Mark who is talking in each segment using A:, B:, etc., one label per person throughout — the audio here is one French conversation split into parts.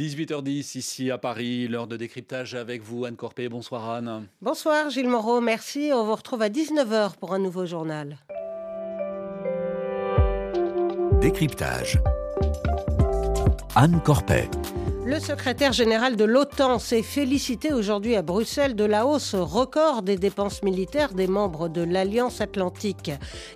A: 18h10 ici à Paris, l'heure de décryptage avec vous, Anne Corpé. Bonsoir Anne.
B: Bonsoir Gilles Moreau, merci. On vous retrouve à 19h pour un nouveau journal.
C: Décryptage. Anne Corpet.
B: Le secrétaire général de l'OTAN s'est félicité aujourd'hui à Bruxelles de la hausse record des dépenses militaires des membres de l'Alliance Atlantique.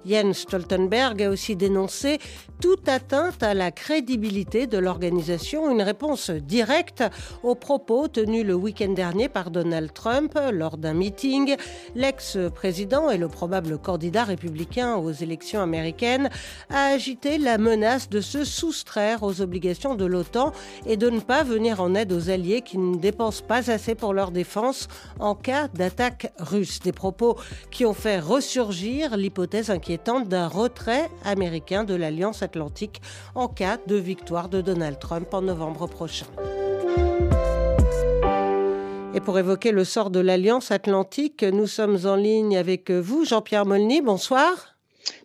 B: Jens Stoltenberg a aussi dénoncé toute atteinte à la crédibilité de l'organisation, une réponse directe aux propos tenus le week-end dernier par Donald Trump lors d'un meeting. L'ex-président et le probable candidat républicain aux élections américaines a agité la menace de se soustraire aux obligations de l'OTAN et de ne pas venir en aide aux alliés qui ne dépensent pas assez pour leur défense en cas d'attaque russe. Des propos qui ont fait ressurgir l'hypothèse inquiétante d'un retrait américain de l'Alliance atlantique en cas de victoire de Donald Trump en novembre prochain. Et pour évoquer le sort de l'Alliance atlantique, nous sommes en ligne avec vous, Jean-Pierre Molny. Bonsoir.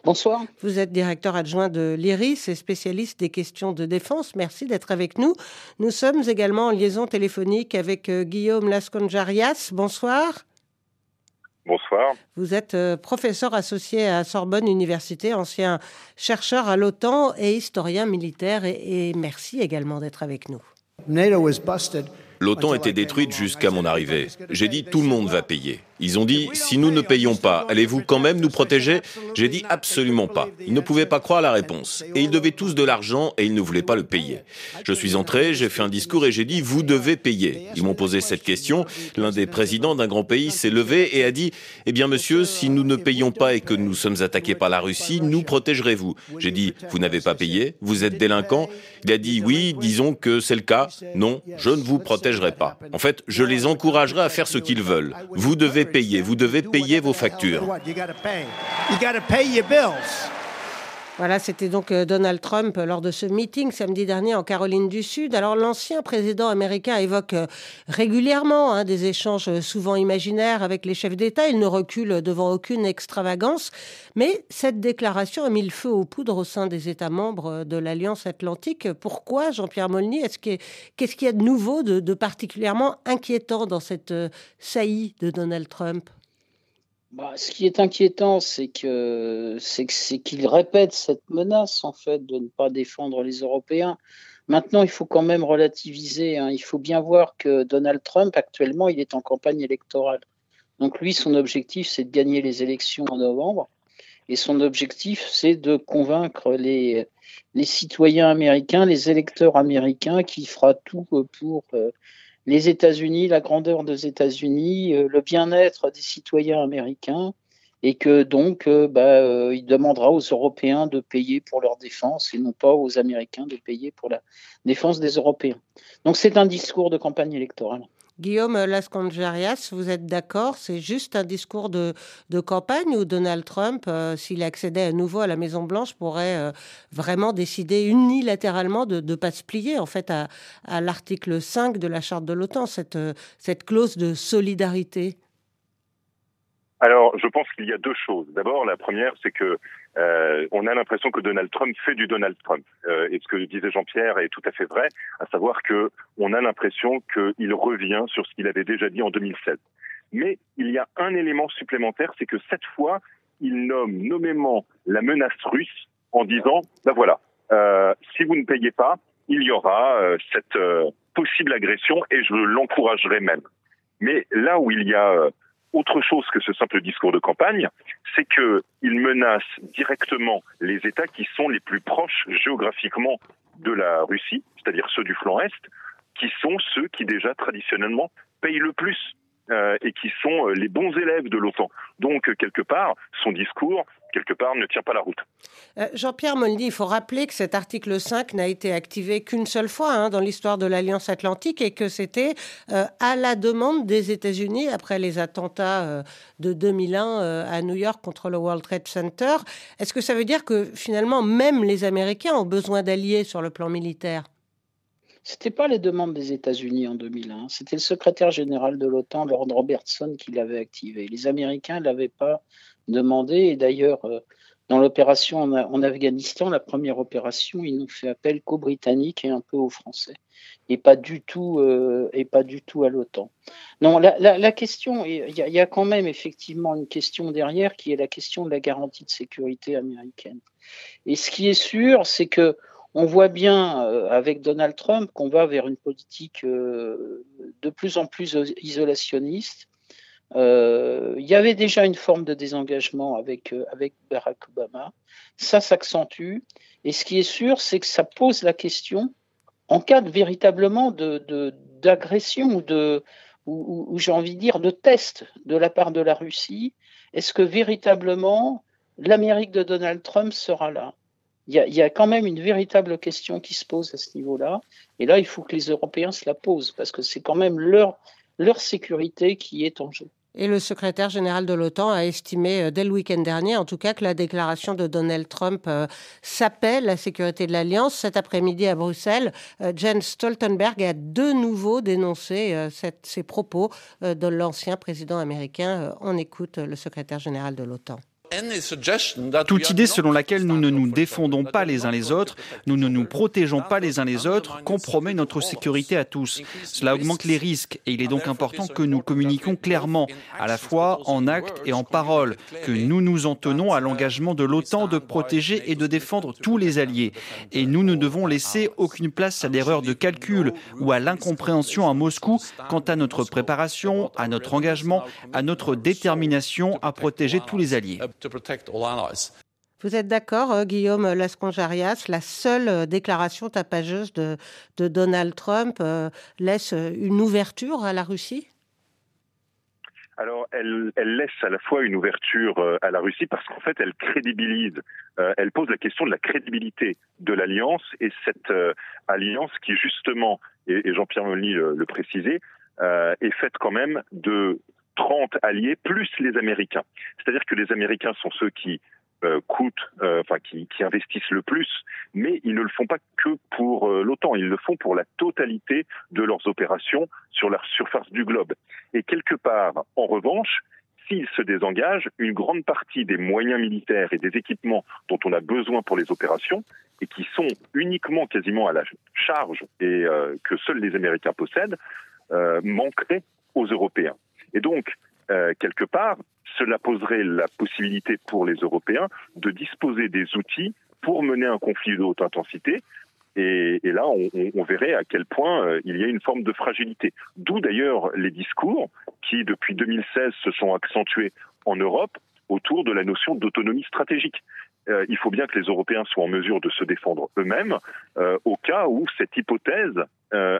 D: Bonsoir.
B: Vous êtes directeur adjoint de l'IRIS et spécialiste des questions de défense. Merci d'être avec nous. Nous sommes également en liaison téléphonique avec euh, Guillaume Lasconjarias. Bonsoir.
E: Bonsoir.
B: Vous êtes euh, professeur associé à Sorbonne Université, ancien chercheur à l'OTAN et historien militaire. Et, et merci également d'être avec nous.
F: L'OTAN était détruite jusqu'à mon arrivée. J'ai dit tout le monde va payer. Ils ont dit si nous ne payons pas, allez-vous quand même nous protéger? J'ai dit absolument pas. Ils ne pouvaient pas croire la réponse. Et ils devaient tous de l'argent et ils ne voulaient pas le payer. Je suis entré, j'ai fait un discours et j'ai dit vous devez payer. Ils m'ont posé cette question. L'un des présidents d'un grand pays s'est levé et a dit eh bien monsieur, si nous ne payons pas et que nous sommes attaqués par la Russie, nous protégerez-vous? J'ai dit vous n'avez pas payé Vous êtes délinquant Il a dit oui, disons que c'est le cas. Non, je ne vous protège pas. En fait, je les encouragerai à faire ce qu'ils veulent. Vous devez vous devez payer vos factures.
B: Voilà, c'était donc euh, Donald Trump lors de ce meeting samedi dernier en Caroline du Sud. Alors l'ancien président américain évoque euh, régulièrement hein, des échanges euh, souvent imaginaires avec les chefs d'État. Il ne recule devant aucune extravagance. Mais cette déclaration a mis le feu aux poudres au sein des États membres de l'Alliance Atlantique. Pourquoi, Jean-Pierre Molny Qu'est-ce qu'il y a de nouveau, de particulièrement inquiétant dans cette saillie de Donald Trump?
D: Bah, ce qui est inquiétant, c'est que c'est qu'il répète cette menace en fait de ne pas défendre les Européens. Maintenant, il faut quand même relativiser. Hein. Il faut bien voir que Donald Trump actuellement, il est en campagne électorale. Donc lui, son objectif, c'est de gagner les élections en novembre, et son objectif, c'est de convaincre les les citoyens américains, les électeurs américains, qui fera tout pour euh, les États-Unis, la grandeur des États-Unis, euh, le bien-être des citoyens américains, et que donc euh, bah, euh, il demandera aux Européens de payer pour leur défense et non pas aux Américains de payer pour la défense des Européens. Donc c'est un discours de campagne électorale.
B: Guillaume Lasconjarias, vous êtes d'accord C'est juste un discours de, campagne où Donald Trump, euh, s'il accédait à nouveau à la Maison-Blanche, pourrait euh, vraiment décider unilatéralement de ne pas se plier en fait à, l'article 5 de la Charte de l'OTAN, cette, euh, cette clause de solidarité?
E: Alors, je pense qu'il y a deux choses. D'abord, la première, c'est que euh, on a l'impression que Donald Trump fait du Donald Trump. Euh, et ce que disait Jean-Pierre est tout à fait vrai, à savoir que on a l'impression qu'il revient sur ce qu'il avait déjà dit en 2016. Mais il y a un élément supplémentaire, c'est que cette fois, il nomme nommément la menace russe en disant, ben voilà, euh, si vous ne payez pas, il y aura euh, cette euh, possible agression et je l'encouragerai même. Mais là où il y a autre chose que ce simple discours de campagne, c'est qu'il menace directement les États qui sont les plus proches géographiquement de la Russie, c'est-à-dire ceux du flanc Est, qui sont ceux qui déjà traditionnellement payent le plus euh, et qui sont euh, les bons élèves de l'OTAN. Donc, quelque part, son discours, quelque part, ne tient pas la route.
B: Euh, Jean-Pierre Molny, il faut rappeler que cet article 5 n'a été activé qu'une seule fois hein, dans l'histoire de l'Alliance Atlantique et que c'était à la demande des États-Unis après les attentats de 2001 à New York contre le World Trade Center. Est-ce que ça veut dire que finalement, même les Américains ont besoin d'alliés sur le plan militaire?
D: Ce n'était pas les demandes des États-Unis en 2001, c'était le secrétaire général de l'OTAN, Lord Robertson, qui l'avait activé. Les Américains ne l'avaient pas demandé, et d'ailleurs, euh, dans l'opération en, Afghanistan, la première opération, ils n'ont fait appel qu'aux Britanniques et un peu aux Français, et pas du tout, euh, et pas du tout à l'OTAN. Non, la, question, il y, a quand même effectivement une question derrière qui est la question de la garantie de sécurité américaine. Et ce qui est sûr, c'est que on voit bien euh, avec Donald Trump qu'on va vers une politique euh, de plus en plus isolationniste euh, il y avait déjà une forme de désengagement avec, Barack Obama. Ça s'accentue. Et ce qui est sûr, c'est que ça pose la question, en cas de véritablement d'agression ou de, ou, j'ai envie de dire, de test de la part de la Russie, est-ce que véritablement l'Amérique de Donald Trump sera là? Il y, a, quand même une véritable question qui se pose à ce niveau-là. Et là, il faut que les Européens se la posent, parce que c'est quand même leur, sécurité qui est en jeu.
B: Et le secrétaire général de l'OTAN a estimé euh, dès le week-end dernier, en tout cas, que la déclaration de Donald Trump euh, s'appelle la sécurité de l'Alliance. Cet après-midi à Bruxelles, euh, Jens Stoltenberg a de nouveau dénoncé ces propos de l'ancien président américain. On écoute le secrétaire général de l'OTAN.
G: Toute idée selon laquelle nous ne nous défendons pas les uns les autres, nous ne nous protégeons pas les uns les autres, compromet notre sécurité à tous. Cela augmente les risques et il est donc important que nous communiquions clairement, à la fois en actes et en paroles, que nous nous en tenons à l'engagement de l'OTAN de protéger et de défendre tous les alliés. Et nous ne devons laisser aucune place à l'erreur de calcul ou à l'incompréhension à Moscou quant à notre préparation, à notre engagement, à notre détermination à protéger tous les alliés.
B: Vous êtes d'accord, euh, Guillaume Lasconjarias? La seule euh, déclaration tapageuse de, Donald Trump euh, laisse une ouverture à la Russie?
E: Alors, elle, laisse à la fois une ouverture à la Russie parce qu'en fait, elle crédibilise, elle pose la question de la crédibilité de l'alliance et cette alliance qui justement, et, Jean-Pierre Molny le précisait, est faite quand même de 30 alliés plus les Américains. C'est-à-dire que les Américains sont ceux qui euh, coûtent, euh, qui, investissent le plus, mais ils ne le font pas que pour euh, l'OTAN, ils le font pour la totalité de leurs opérations sur la surface du globe. Et quelque part, en revanche, s'ils se désengagent, une grande partie des moyens militaires et des équipements dont on a besoin pour les opérations, et qui sont uniquement quasiment à la charge et que seuls les Américains possèdent, manqueraient aux Européens. Et donc, euh, quelque part, cela poserait la possibilité pour les Européens de disposer des outils pour mener un conflit de haute intensité. Et, là, on, verrait à quel point euh, il y a une forme de fragilité. D'où d'ailleurs les discours qui, depuis 2016, se sont accentués en Europe autour de la notion d'autonomie stratégique. Euh, il faut bien que les Européens soient en mesure de se défendre eux-mêmes au cas où cette hypothèse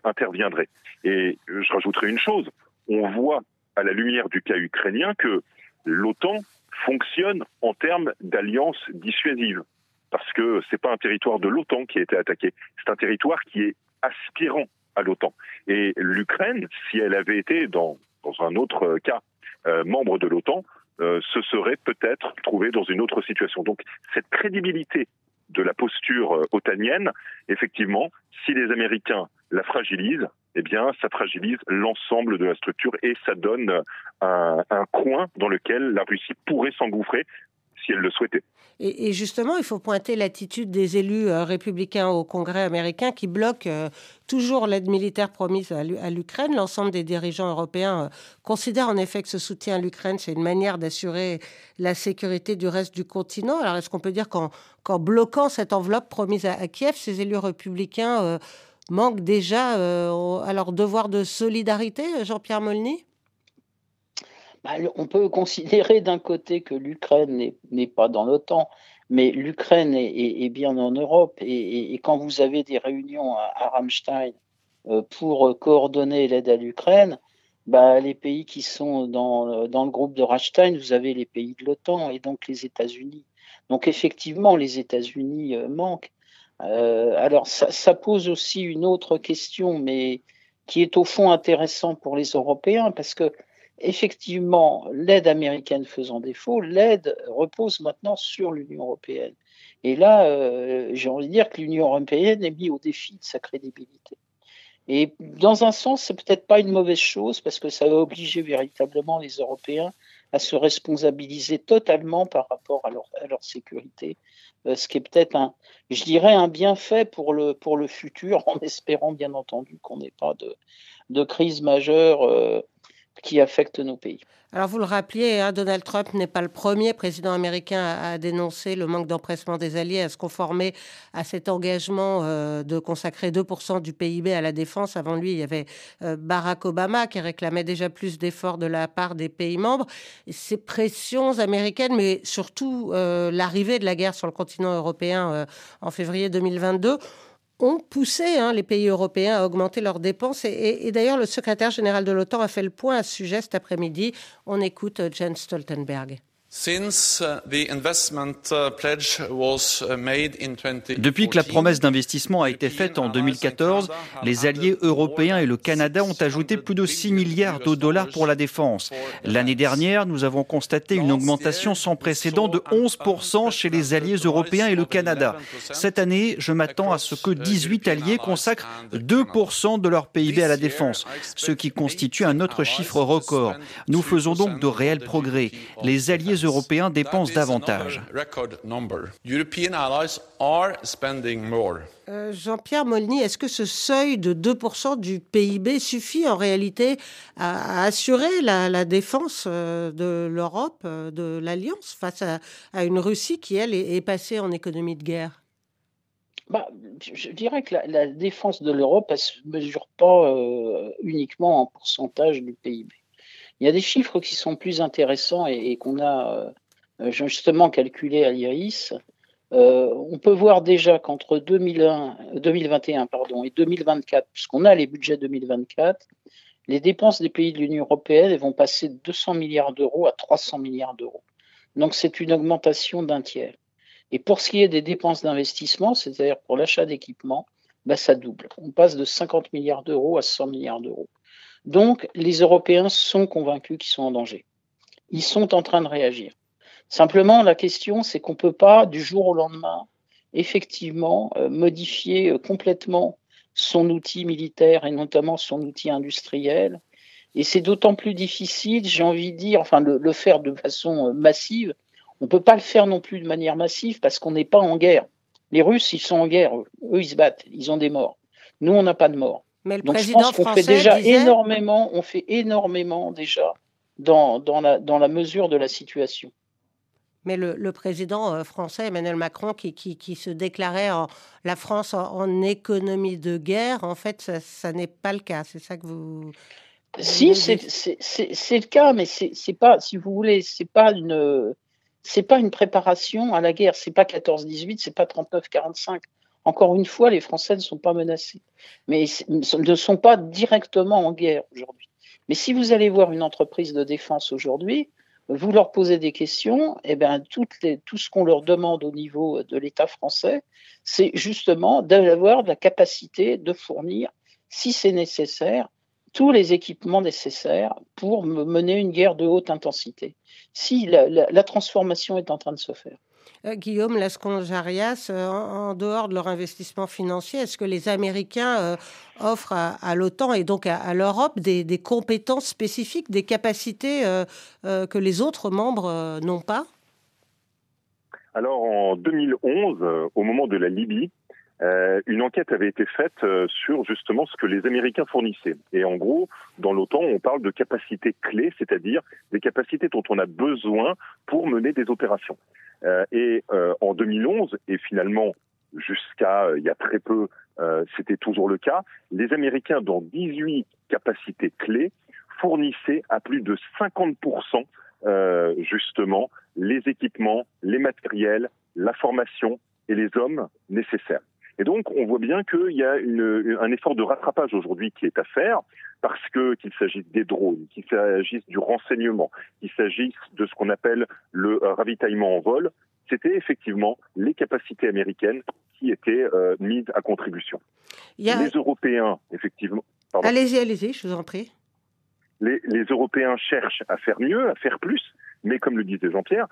E: interviendrait. Et je rajouterai une chose, on voit à la lumière du cas ukrainien que l'OTAN fonctionne en termes d'alliance dissuasive. Parce que c'est pas un territoire de l'OTAN qui a été attaqué, c'est un territoire qui est aspirant à l'OTAN. Et l'Ukraine, si elle avait été dans, dans un autre cas euh, membre de l'OTAN, euh, se serait peut-être trouvée dans une autre situation. Donc cette crédibilité de la posture euh, otanienne, effectivement, si les Américains la fragilisent, eh bien, ça fragilise l'ensemble de la structure et ça donne un, coin dans lequel la Russie pourrait s'engouffrer si elle le souhaitait.
B: Et, justement, il faut pointer l'attitude des élus euh, républicains au Congrès américain qui bloquent euh, toujours l'aide militaire promise à l'Ukraine. L'ensemble des dirigeants européens euh, considèrent en effet que ce soutien à l'Ukraine, c'est une manière d'assurer la sécurité du reste du continent. Alors, est-ce qu'on peut dire qu'en bloquant cette enveloppe promise à, Kiev, ces élus républicains manquent déjà euh, à leur devoir de solidarité, Jean-Pierre Molny?
D: Bah, On peut considérer d'un côté que l'Ukraine n'est pas dans l'OTAN, mais l'Ukraine est, bien en Europe. Et, quand vous avez des réunions à, à euh, pour coordonner l'aide à l'Ukraine, bah, les pays qui sont dans, le groupe de Rammstein, vous avez les pays de l'OTAN et donc les États-Unis. Donc effectivement, les États-Unis euh, manquent. Euh, alors, ça, pose aussi une autre question, mais qui est au fond intéressant pour les Européens, parce que effectivement, l'aide américaine faisant défaut, l'aide repose maintenant sur l'Union européenne. Et là, euh, j'ai envie de dire que l'Union européenne est mise au défi de sa crédibilité. Et dans un sens, c'est peut-être pas une mauvaise chose parce que ça va obliger véritablement les Européens à se responsabiliser totalement par rapport à leur, sécurité, euh, ce qui est peut-être un, je dirais, un bienfait pour le, pour le futur, en espérant bien entendu qu'on n'ait pas de, de crise majeure euh, qui affecte nos pays.
B: Alors vous le rappeliez, hein, Donald Trump n'est pas le premier président américain à, dénoncer le manque d'empressement des alliés, à se conformer à cet engagement euh, de consacrer 2% du PIB à la défense. Avant lui, il y avait euh, Barack Obama qui réclamait déjà plus d'efforts de la part des pays membres. ces pressions américaines, mais surtout euh, l'arrivée de la guerre sur le continent européen en février 2022, ont poussé hein, les pays européens à augmenter leurs dépenses. Et, d'ailleurs, le secrétaire général de l'OTAN a fait le point à ce sujet cet après-midi. On écoute euh, Jens Stoltenberg.
G: Depuis que la promesse d'investissement a été faite en 2014, les alliés européens et le Canada ont ajouté plus de 6 milliards de dollars pour la défense. L'année dernière, nous avons constaté une augmentation sans précédent de 11% chez les alliés européens et le Canada. Cette année, je m'attends à ce que 18 alliés consacrent 2% de leur PIB à la défense, ce qui constitue un autre chiffre record. Nous faisons donc de réels progrès. Les alliés Européens dépensent davantage.
B: Euh, Jean-Pierre Molny, est-ce que ce seuil de 2% du PIB suffit en réalité à, assurer la, défense euh, de l'Europe, euh, de l'Alliance, face à, une Russie qui, elle, est, passée en économie de guerre?
D: Bah, je dirais que la, défense de l'Europe, elle ne se mesure pas uniquement en pourcentage du PIB. Il y a des chiffres qui sont plus intéressants et, qu'on a euh, justement calculés à l'IRIS. Euh, on peut voir déjà qu'entre 2021 pardon, et 2024, puisqu'on a les budgets 2024, les dépenses des pays de l'Union européenne vont passer de 200 milliards d'euros à 300 milliards d'euros. Donc c'est une augmentation d'un tiers. Et pour ce qui est des dépenses d'investissement, c'est-à-dire pour l'achat d'équipements, bah, ça double. On passe de 50 milliards d'euros à 100 milliards d'euros. Donc, les Européens sont convaincus qu'ils sont en danger. Ils sont en train de réagir. Simplement, la question, c'est qu'on ne peut pas, du jour au lendemain, effectivement, euh, modifier euh, complètement son outil militaire et notamment son outil industriel. Et c'est d'autant plus difficile, j'ai envie de dire, enfin, le, le faire de façon euh, massive. On ne peut pas le faire non plus de manière massive parce qu'on n'est pas en guerre. Les Russes, ils sont en guerre. Eux, ils se battent. Ils ont des morts. Nous, on n'a pas de morts.
B: Mais le président je pense qu'on fait
D: déjà énormément, on fait énormément déjà dans, dans, la, dans la mesure de la situation.
B: Mais le, président euh, français Emmanuel Macron, qui, qui, qui, se déclarait en, la France en, économie de guerre, en fait, ça, n'est pas le cas. C'est ça que vous.
D: Si, c'est le cas, mais c'est pas, si vous voulez, c'est pas une, c'est pas une préparation à la guerre. C'est pas 14-18, c'est pas 39-45. Encore une fois, les Français ne sont pas menacés, mais ne sont pas directement en guerre aujourd'hui. Mais si vous allez voir une entreprise de défense aujourd'hui, vous leur posez des questions, et eh bien tout ce qu'on leur demande au niveau de l'État français, c'est justement d'avoir la capacité de fournir, si c'est nécessaire, tous les équipements nécessaires pour mener une guerre de haute intensité, si la transformation est en train de se faire.
B: Euh, Guillaume Lasconjarias, euh, en, dehors de leur investissement financier, est-ce que les Américains euh, offrent à, l'OTAN et donc à, l'Europe des, compétences spécifiques, des capacités que les autres membres n'ont pas?
E: Alors en 2011, au moment de la Libye, une enquête avait été faite sur justement ce que les Américains fournissaient. Et en gros, dans l'OTAN, on parle de capacités clés, c'est-à-dire des capacités dont on a besoin pour mener des opérations. Euh, et euh, en 2011, et finalement jusqu'à euh, il y a très peu, c'était toujours le cas, les Américains, dans 18 capacités clés, fournissaient à plus de 50% justement les équipements, les matériels, la formation et les hommes nécessaires. Et donc, on voit bien qu'il y a une, un effort de rattrapage aujourd'hui qui est à faire, parce que qu'il s'agisse des drones, qu'il s'agisse du renseignement, qu'il s'agisse de ce qu'on appelle le ravitaillement en vol, c'était effectivement les capacités américaines qui étaient euh, mises à contribution. Les Européens, effectivement.
B: Allez-y, allez-y, je vous en prie.
E: Les, les, Européens cherchent à faire mieux, à faire plus, mais comme le disait Jean-Pierre,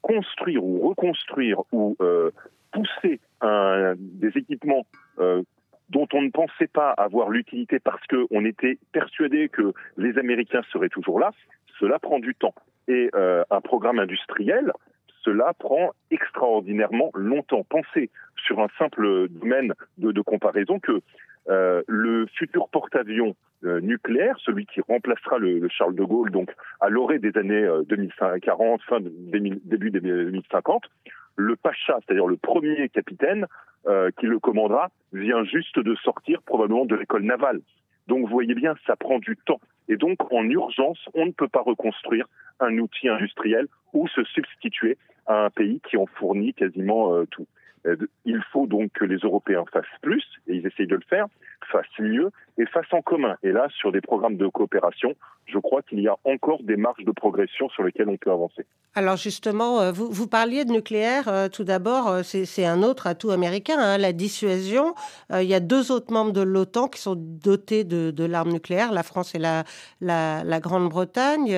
E: construire ou reconstruire ou euh, pousser un, des équipements euh, dont on ne pensait pas avoir l'utilité parce qu'on était persuadé que les Américains seraient toujours là, cela prend du temps. Et un programme industriel, cela prend extraordinairement longtemps. Pensez sur un simple domaine de, comparaison que le futur porte-avions nucléaire, celui qui remplacera le, Charles de Gaulle, donc à l'orée des années 2040, fin début 2050, le Pacha, c'est-à-dire le premier capitaine qui le commandera, vient juste de sortir probablement de l'école navale. Donc vous voyez bien, ça prend du temps. Et donc en urgence, on ne peut pas reconstruire un outil industriel ou se substituer à un pays qui en fournit quasiment euh, tout. Euh, il faut donc que les Européens fassent plus, et ils essayent de le faire, fassent mieux et fassent en commun. Et là, sur des programmes de coopération, je crois qu'il y a encore des marges de progression sur lesquelles on peut avancer.
B: Alors justement, euh, vous, vous parliez de nucléaire. Euh, tout d'abord, c'est un autre atout américain, hein, la dissuasion. Il y a deux autres membres de l'OTAN qui sont dotés de, l'arme nucléaire, la France et la, la, Grande-Bretagne.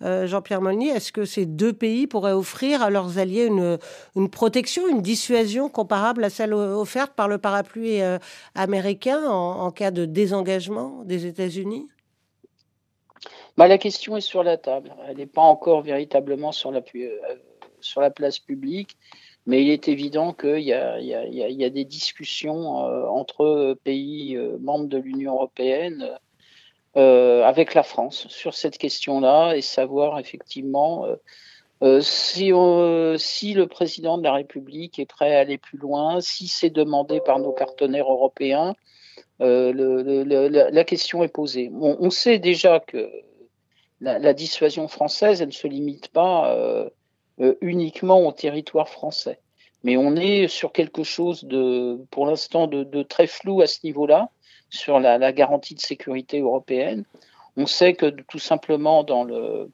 B: Jean-Pierre Molny, est-ce que ces deux pays pourraient offrir à leurs alliés une, une protection, une dissuasion comparable à celle offerte par le parapluie euh, américain en, cas de désengagement des États-Unis?
D: Bah, La question est sur la table. Elle n'est pas encore véritablement sur la, euh, sur la place publique, mais il est évident qu'il y, a des discussions euh, entre pays membres de l'Union européenne avec la France sur cette question-là et savoir effectivement euh, si, le président de la République est prêt à aller plus loin, si c'est demandé par nos partenaires européens, euh, la, question est posée. On, sait déjà que la, dissuasion française, elle ne se limite pas euh, uniquement au territoire français. Mais on est sur quelque chose de, pour l'instant, de, très flou à ce niveau-là, sur la, garantie de sécurité européenne. On sait que tout simplement dans le,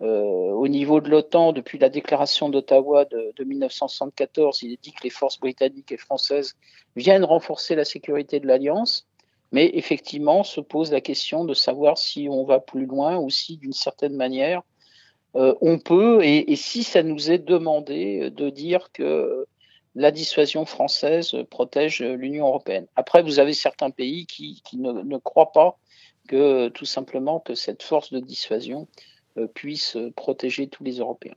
D: au niveau de l'OTAN, depuis la déclaration d'Ottawa de, 1974, il est dit que les forces britanniques et françaises viennent renforcer la sécurité de l'Alliance. Mais effectivement, se pose la question de savoir si on va plus loin ou si, d'une certaine manière, euh, on peut, et, si ça nous est demandé de dire que la dissuasion française protège l'Union européenne. Après, vous avez certains pays qui, ne, croient pas que tout simplement que cette force de dissuasion euh, puisse protéger tous les Européens.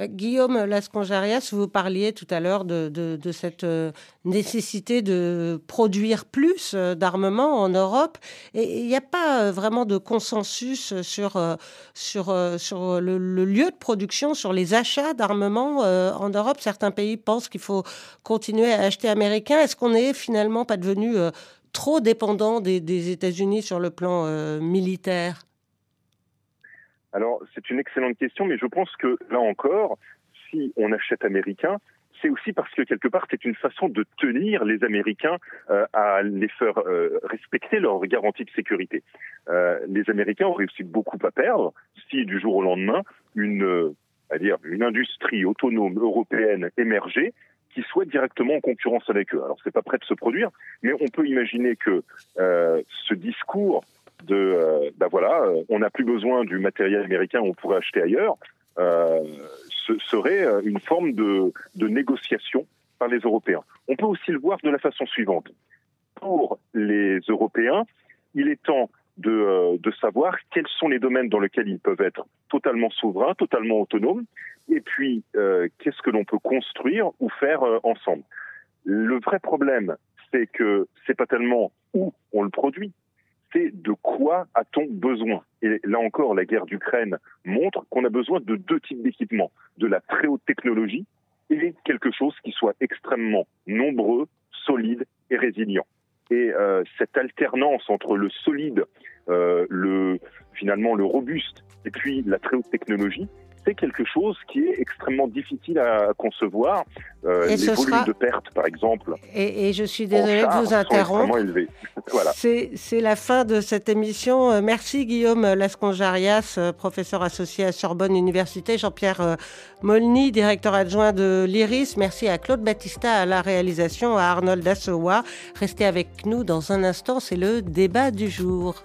B: Euh, Guillaume Lasconjarias, vous parliez tout à l'heure de, cette euh, nécessité de produire plus d'armements en Europe. Et il n'y a pas vraiment de consensus sur, sur, le, lieu de production, sur les achats d'armements en Europe. Certains pays pensent qu'il faut continuer à acheter américain. Est-ce qu'on n'est finalement pas devenu trop dépendant des États-Unis sur le plan militaire?
E: Alors, c'est une excellente question, mais je pense que là encore, si on achète américain, c'est aussi parce que quelque part, c'est une façon de tenir les Américains euh, à les faire euh, respecter leurs garanties de sécurité. Euh, les Américains auraient aussi beaucoup à perdre si du jour au lendemain, une, à dire, une industrie autonome européenne émergeait qui soit directement en concurrence avec eux. Alors, c'est pas prêt de se produire, mais on peut imaginer que ce discours de bah voilà, euh, on n'a plus besoin du matériel américain, on pourrait acheter ailleurs, euh, ce serait une forme de, de négociation par les Européens. On peut aussi le voir de la façon suivante. Pour les Européens, il est temps de, de, savoir quels sont les domaines dans lesquels ils peuvent être totalement souverains, totalement autonomes, et puis qu'est-ce que l'on peut construire ou faire ensemble. Le vrai problème, c'est que c'est pas tellement où on le produit, de quoi a-t-on besoin? Et là encore, la guerre d'Ukraine montre qu'on a besoin de deux types d'équipements, de la très haute technologie et quelque chose qui soit extrêmement nombreux, solide et résilient. Et euh, cette alternance entre le solide, euh, le finalement le robuste et puis la très haute technologie, c'est quelque chose qui est extrêmement difficile à concevoir. Euh, les volumes de pertes, par exemple.
B: Et, je suis désolée de vous interrompre. voilà. C'est la fin de cette émission. Euh, merci Guillaume Lasconjarias, euh, professeur associé à Sorbonne Université, Jean-Pierre Molny, directeur adjoint de l'IRIS. Merci à Claude Battista à la réalisation, à Arnold Assowa. Restez avec nous dans un instant, c'est le débat du jour.